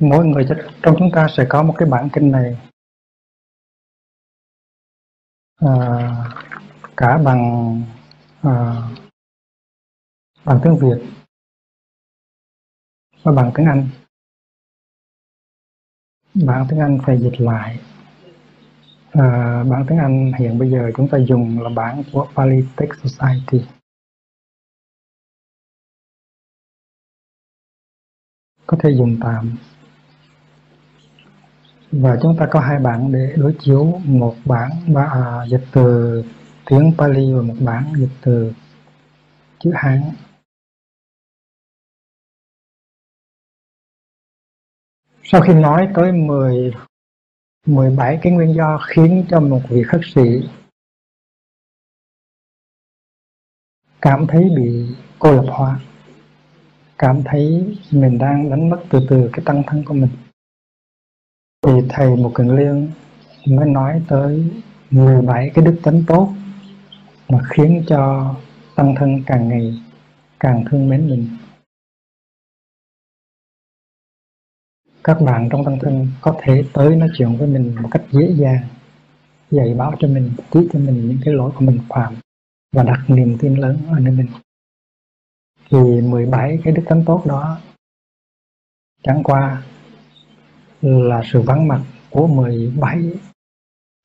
mỗi người trong chúng ta sẽ có một cái bản kinh này. À, cả bằng à, bằng tiếng Việt và bằng tiếng Anh. Bản tiếng Anh phải dịch lại. À, bản tiếng Anh hiện bây giờ chúng ta dùng là bản của Pali Text Society. Có thể dùng tạm và chúng ta có hai bản để đối chiếu. Một bản à, dịch từ tiếng Pali và một bản dịch từ chữ Hán. Sau khi nói tới 10 17 cái nguyên do khiến cho một vị khất sĩ cảm thấy bị cô lập hóa cảm thấy mình đang đánh mất từ từ cái tăng thân của mình thì thầy một cần liên mới nói tới 17 cái đức tính tốt mà khiến cho tăng thân càng ngày càng thương mến mình. Các bạn trong tăng thân có thể tới nói chuyện với mình một cách dễ dàng, dạy bảo cho mình, chỉ cho mình những cái lỗi của mình phạm và đặt niềm tin lớn ở nơi mình. Thì 17 cái đức tính tốt đó, chẳng qua là sự vắng mặt của 17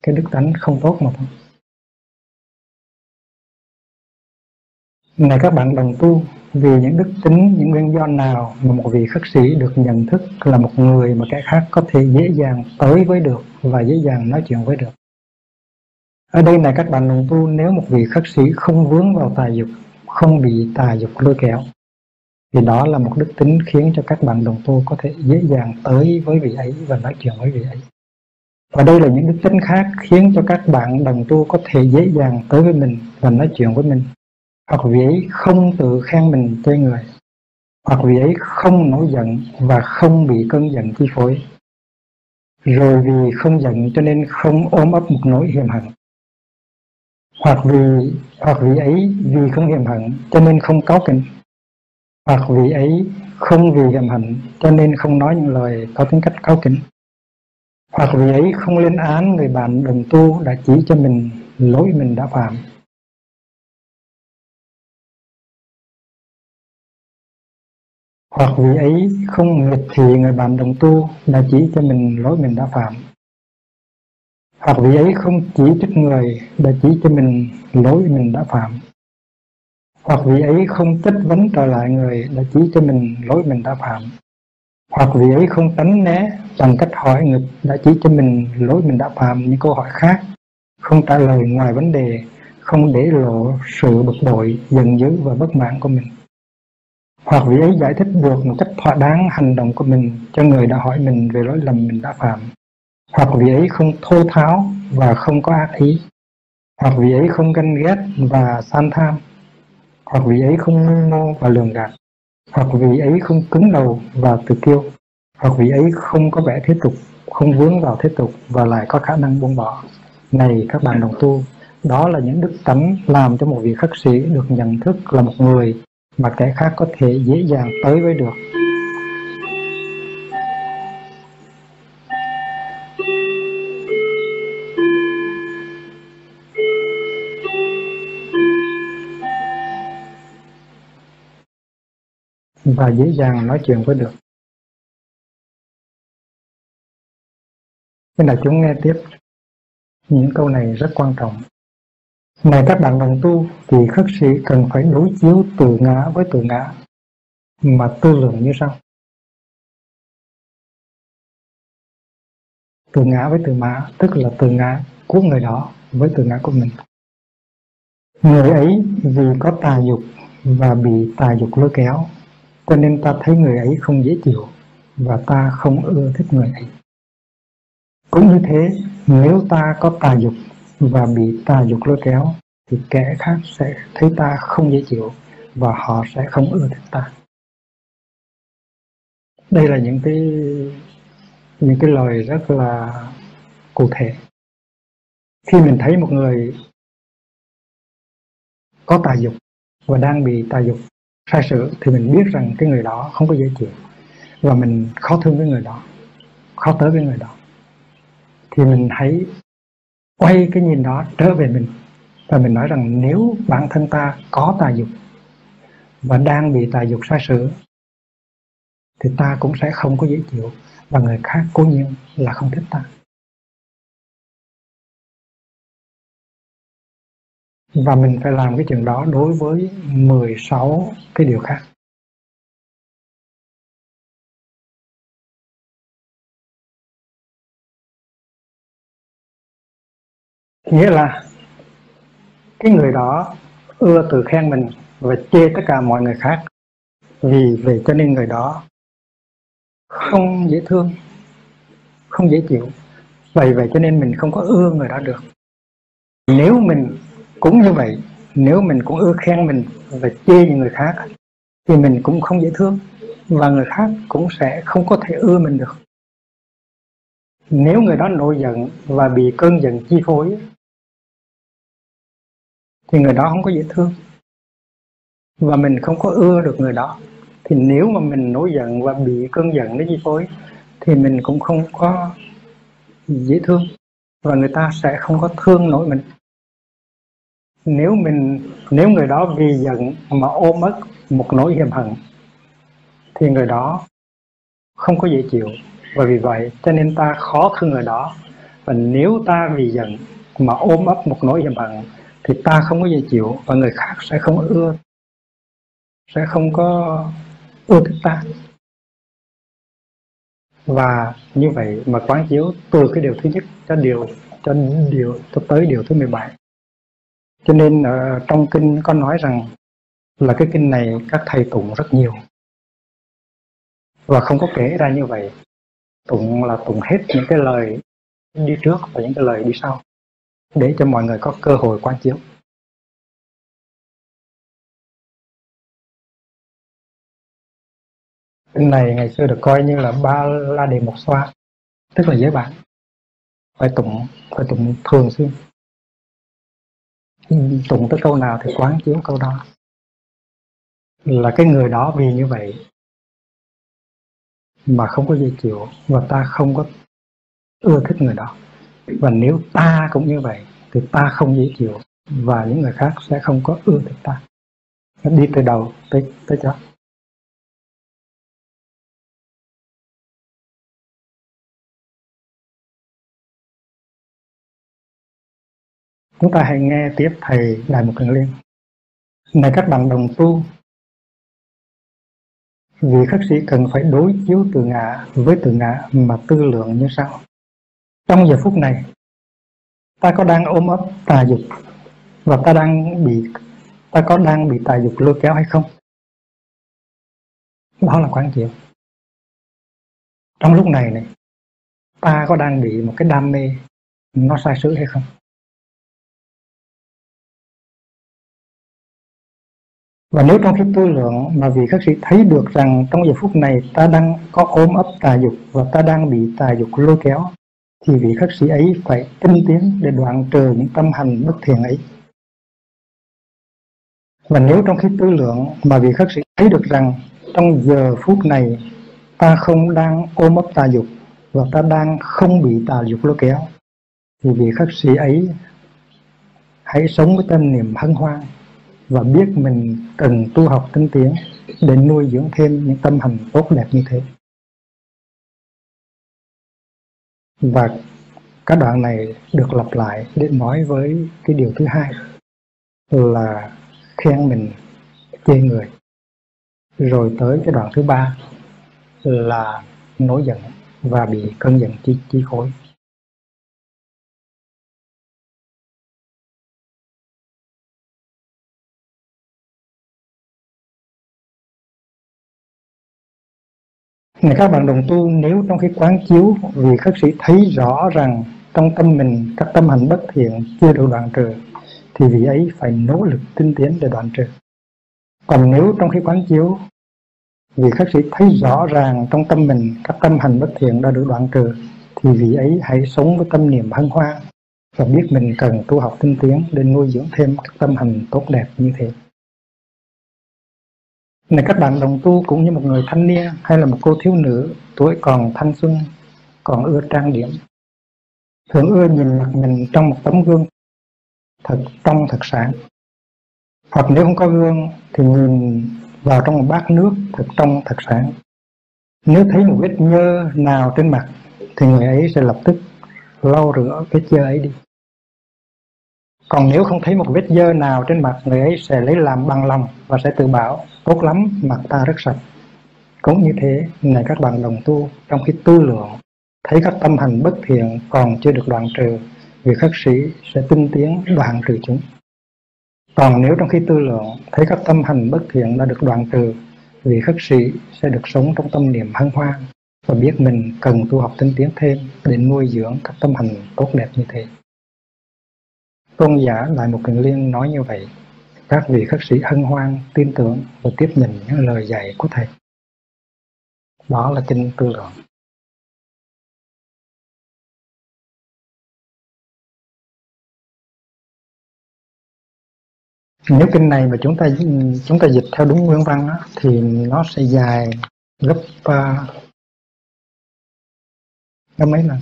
cái đức tánh không tốt mà thôi. Này các bạn đồng tu, vì những đức tính, những nguyên do nào mà một vị khất sĩ được nhận thức là một người mà kẻ khác có thể dễ dàng tới với được và dễ dàng nói chuyện với được? Ở đây này các bạn đồng tu, nếu một vị khất sĩ không vướng vào tà dục, không bị tà dục lôi kéo thì đó là một đức tính khiến cho các bạn đồng tu có thể dễ dàng tới với vị ấy và nói chuyện với vị ấy. Và đây là những đức tính khác khiến cho các bạn đồng tu có thể dễ dàng tới với mình và nói chuyện với mình. Hoặc vị ấy không tự khen mình chơi người. Hoặc vị ấy không nổi giận và không bị cơn giận chi phối. Rồi vì không giận cho nên không ôm ấp một nỗi hiềm hận. Hoặc vì, hoặc vị ấy vì không hiềm hận cho nên không cáu kỉnh hoặc vì ấy, không vì hiểm hận cho nên không nói những lời có tính cách cao kính hoặc vì ấy, không lên án người bạn đồng tu đã chỉ cho mình lỗi mình đã phạm. Hoặc vì ấy, không nghịch thị người bạn đồng tu đã chỉ cho mình lỗi mình đã phạm. Hoặc vì ấy, không chỉ trích người, đã chỉ cho mình lỗi mình đã phạm hoặc vị ấy không chất vấn trở lại người đã chỉ cho mình lỗi mình đã phạm. Hoặc vị ấy không tránh né bằng cách hỏi ngược đã chỉ cho mình lỗi mình đã phạm những câu hỏi khác. Không trả lời ngoài vấn đề, không để lộ sự bực bội, giận dữ và bất mãn của mình. Hoặc vị ấy giải thích được một cách thỏa đáng hành động của mình cho người đã hỏi mình về lỗi lầm mình đã phạm. Hoặc vị ấy không thô tháo và không có ác ý. Hoặc vị ấy không ganh ghét và san tham hoặc vì ấy không mưu mô và lường gạt. Hoặc vì ấy không cứng đầu và tự kiêu. Hoặc vì ấy không có vẻ thế tục, không vướng vào thế tục và lại có khả năng buông bỏ. Này các bạn đồng tu, đó là những đức tánh làm cho một vị khất sĩ được nhận thức là một người mà kẻ khác có thể dễ dàng tới với được. Và dễ dàng nói chuyện với được. Nên là chúng nghe tiếp những câu này rất quan trọng. Này các bạn đồng tu, thì khất sĩ cần phải đối chiếu từ ngã với từ ngã mà tư lượng như sau. Từ ngã với từ mã, tức là từ ngã của người đó với từ ngã của mình. Người ấy vì có tà dục và bị tà dục lôi kéo, cho nên ta thấy người ấy không dễ chịu và ta không ưa thích người ấy. Cũng như thế, nếu ta có tà dục và bị tà dục lôi kéo thì kẻ khác sẽ thấy ta không dễ chịu và họ sẽ không ưa thích ta đây là những cái những cái lời rất là cụ thể khi mình thấy một người có tà dục và đang bị tà dục sai sự thì mình biết rằng cái người đó không có dễ chịu và mình khó thương với người đó, khó tới với người đó. Thì mình hãy quay cái nhìn đó trở về mình và mình nói rằng nếu bản thân ta có tà dục và đang bị tà dục sai sử thì ta cũng sẽ không có dễ chịu và người khác cố nhiên là không thích ta. Và mình phải làm cái chuyện đó đối với 16 cái điều khác. Nghĩa là cái người đó ưa từ khen mình và chê tất cả mọi người khác vì vậy cho nên người đó không dễ thương, không dễ chịu. Vậy vậy cho nên mình không có ưa người đó được. Nếu mình cũng như vậy, nếu mình cũng ưa khen mình và chê những người khác, thì mình cũng không dễ thương và người khác cũng sẽ không có thể ưa mình được. Nếu người đó nổi giận và bị cơn giận chi phối, thì người đó không có dễ thương và mình không có ưa được người đó. Thì nếu mà mình nổi giận và bị cơn giận nó chi phối, thì mình cũng không có dễ thương và người ta sẽ không có thương nổi mình nếu mình, nếu người đó vì giận mà ôm mất một nỗi hiềm hận, thì người đó không có dễ chịu. Và vì vậy, cho nên ta khó khăn người đó. Và nếu ta vì giận mà ôm ấp một nỗi hiềm hận, thì ta không có dễ chịu và người khác sẽ không ưa, sẽ không có ưa thích ta. Và như vậy mà quán chiếu từ cái điều thứ nhất cho điều cho điều, cho tới điều thứ 17 cho nên ở trong kinh có nói rằng là cái kinh này các thầy tụng rất nhiều. Và không có kể ra như vậy. Tụng là tụng hết những cái lời đi trước và những cái lời đi sau, để cho mọi người có cơ hội quan chiếu. Kinh này ngày xưa được coi như là ba la đề một xoa tức là giới bản. Phải tụng phải tụng thường xuyên. Ừ, tụng tới câu nào thì quán chiếu câu đó. Là cái người đó vì như vậy mà không có dễ chịu và ta không có ưa thích người đó. Và nếu ta cũng như vậy thì ta không dễ chịu và những người khác sẽ không có ưa thích ta. Đi từ đầu tới tới chót. Chúng ta hãy nghe tiếp Thầy Đại Mục Cần Liên. Này các bạn đồng tu, vị khắc sĩ cần phải đối chiếu từ ngã với từ ngã mà tư lượng như sau. Trong giờ phút này, ta có đang ôm ấp tà dục và ta đang bị ta có đang bị tà dục lôi kéo hay không? Đó là quan chiếu. Trong lúc này này, ta có đang bị một cái đam mê nó sai sử hay không? Và nếu trong khi tư lượng mà vị khắc sĩ thấy được rằng trong giờ phút này ta đang có ôm ấp tà dục và ta đang bị tà dục lôi kéo, thì vị khắc sĩ ấy phải tinh tiến để đoạn trừ những tâm hành bất thiện ấy. Và nếu trong khi tư lượng mà vị khắc sĩ thấy được rằng trong giờ phút này ta không đang ôm ấp tà dục và ta đang không bị tà dục lôi kéo, thì vị khắc sĩ ấy hãy sống với tâm niệm hân hoan và biết mình cần tu học tinh tiến để nuôi dưỡng thêm những tâm hành tốt đẹp như thế. Và các đoạn này được lặp lại để nói với cái điều thứ hai là khen mình chê người. Rồi tới cái đoạn thứ ba là nổi giận và bị cơn giận chi, chi khối Này các bạn đồng tu, nếu trong khi quán chiếu vì khất sĩ thấy rõ rằng trong tâm mình, các tâm hành bất thiện chưa được đoạn trừ, thì vị ấy phải nỗ lực tinh tiến để đoạn trừ. Còn nếu trong khi quán chiếu vì khất sĩ thấy rõ ràng trong tâm mình các tâm hành bất thiện đã được đoạn trừ, thì vị ấy hãy sống với tâm niệm hân hoan và biết mình cần tu học tinh tiến để nuôi dưỡng thêm các tâm hành tốt đẹp như thế này, các bạn đồng tu cũng như một người thanh niên hay là một cô thiếu nữ, tuổi còn thanh xuân, còn ưa trang điểm. Thường ưa nhìn mặt mình trong một tấm gương thật trong thật sáng. Hoặc nếu không có gương thì nhìn vào trong một bát nước thật trong thật sáng. Nếu thấy một vết nhơ nào trên mặt thì người ấy sẽ lập tức lau rửa vết chơ ấy đi còn nếu không thấy một vết dơ nào trên mặt, người ấy sẽ lấy làm bằng lòng và sẽ tự bảo, tốt lắm, mặt ta rất sạch cũng như thế, này các bạn đồng tu, trong khi tư lượng thấy các tâm hành bất thiện còn chưa được đoạn trừ, vị khắc sĩ sẽ tinh tiến đoạn trừ chúng còn nếu trong khi tư lượng thấy các tâm hành bất thiện đã được đoạn trừ, vị khất sĩ sẽ được sống trong tâm niệm hân hoan và biết mình cần tu học tinh tiến thêm để nuôi dưỡng các tâm hành tốt đẹp như thế. Tôn giả lại một kiền liên nói như vậy. Các vị khất sĩ hân hoan, tin tưởng và tiếp nhận những lời dạy của Thầy. Đó là kinh tư lượng. nếu kinh này mà chúng ta chúng ta dịch theo đúng nguyên văn đó, thì nó sẽ dài gấp uh, gấp mấy lần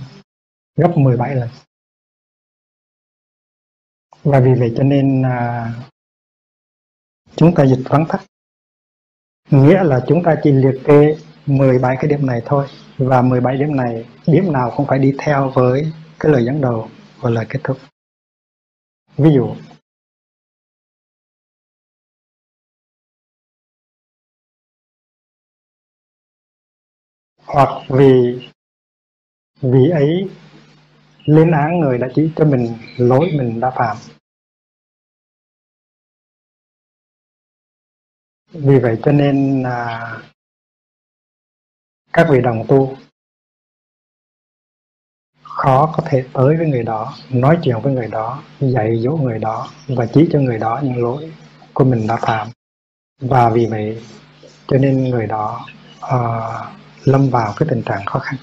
gấp 17 lần và vì vậy cho nên uh, chúng ta dịch vắng tắt. Nghĩa là chúng ta chỉ liệt kê 17 cái điểm này thôi. Và 17 điểm này điểm nào cũng phải đi theo với cái lời dẫn đầu và lời kết thúc. Ví dụ hoặc vì vì ấy lên án người đã chỉ cho mình lỗi mình đã phạm. Vì vậy cho nên là các vị đồng tu khó có thể tới với người đó nói chuyện với người đó dạy dỗ người đó và chỉ cho người đó những lỗi của mình đã phạm. Và vì vậy cho nên người đó uh, lâm vào cái tình trạng khó khăn.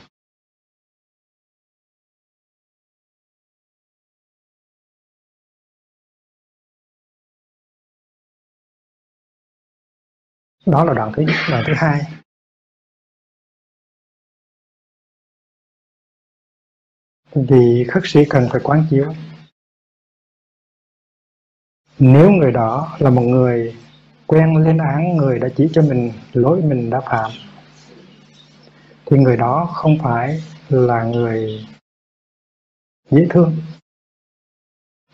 Đó là đoạn thứ nhất, đoạn thứ hai. Vì khất sĩ cần phải quán chiếu. Nếu người đó là một người quen lên án người đã chỉ cho mình lỗi mình đã phạm, thì người đó không phải là người dễ thương.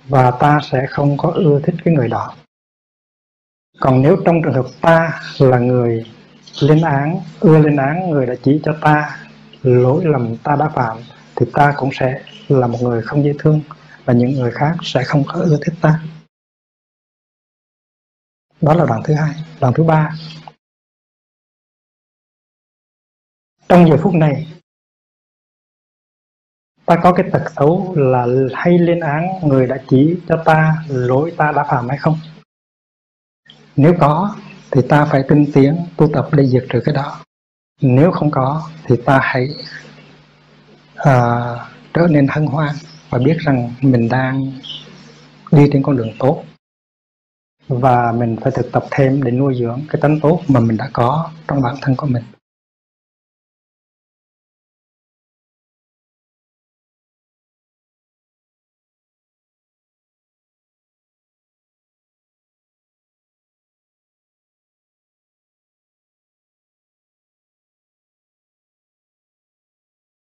Và ta sẽ không có ưa thích cái người đó còn nếu trong trường hợp ta là người lên án, ưa lên án người đã chỉ cho ta lỗi lầm ta đã phạm, thì ta cũng sẽ là một người không dễ thương và những người khác sẽ không có ưa thích ta. Đó là đoạn thứ hai. Đoạn thứ ba. Trong giờ phút này, ta có cái tật xấu là hay lên án người đã chỉ cho ta lỗi, ta đã phạm hay không? Nếu có thì ta phải tinh tiến tu tập để diệt trừ cái đó. Nếu không có thì ta hãy uh, trở nên hân hoan và biết rằng mình đang đi trên con đường tốt. Và mình phải thực tập thêm để nuôi dưỡng cái tánh tốt mà mình đã có trong bản thân của mình.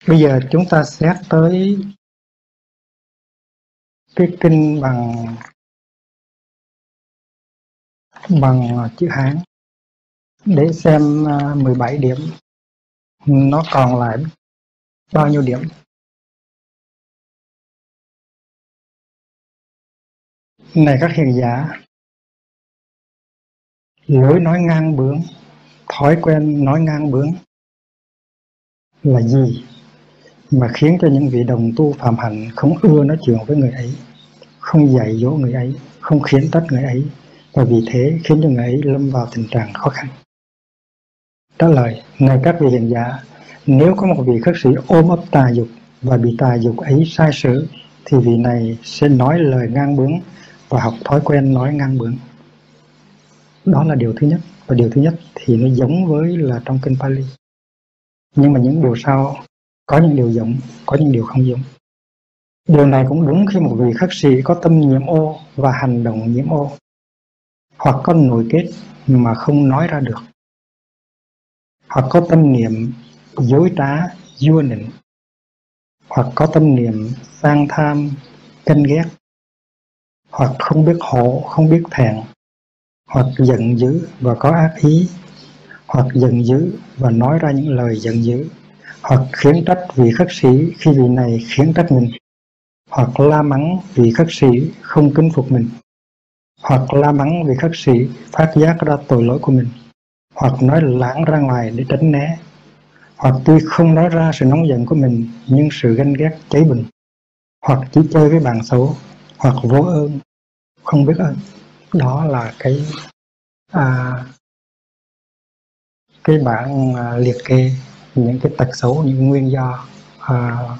Bây giờ chúng ta xét tới cái kinh bằng bằng chữ Hán. Để xem à, 17 điểm, nó còn lại bao nhiêu điểm? Này các hiền giả lối nói ngang bướng, thói quen nói ngang bướng là gì? Mà khiến cho những vị đồng tu phạm hạnh không ưa nói chuyện với người ấy, không dạy dỗ người ấy, không khiến trách người ấy. Và vì thế khiến cho người ấy lâm vào tình trạng khó khăn. Trả lời này các vị hiện giả, nếu có một vị khất sĩ ôm ấp tà dục và bị tà dục ấy sai sử, thì vị này sẽ nói lời ngang bướng và học thói quen nói ngang bướng. Đó là điều thứ nhất. Và điều thứ nhất thì nó giống với là trong kinh Pali. Nhưng mà những điều sau có những điều giống, có những điều không giống. Điều này cũng đúng khi một vị khắc sĩ có tâm nhiễm ô và hành động nhiễm ô, hoặc có nội kết mà không nói ra được, hoặc có tâm niệm dối trá, vua nịnh, hoặc có tâm niệm sang tham, canh ghét, hoặc không biết hổ, không biết thẹn, hoặc giận dữ và có ác ý, hoặc giận dữ và nói ra những lời giận dữ hoặc khiến trách vị khất sĩ khi vị này khiến trách mình hoặc la mắng vị khất sĩ không kính phục mình hoặc la mắng vị khất sĩ phát giác ra tội lỗi của mình hoặc nói lãng ra ngoài để tránh né hoặc tuy không nói ra sự nóng giận của mình nhưng sự ganh ghét cháy bừng hoặc chỉ chơi với bạn xấu hoặc vô ơn không biết ơn. Đó là cái à, cái bản à, liệt kê những cái tật xấu những nguyên do uh,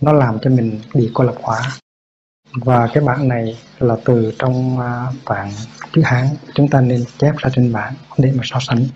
nó làm cho mình bị cô lập hóa. Và cái bản này là từ trong uh, tạng chữ hán. Chúng ta nên chép ra trên bản để mà so sánh.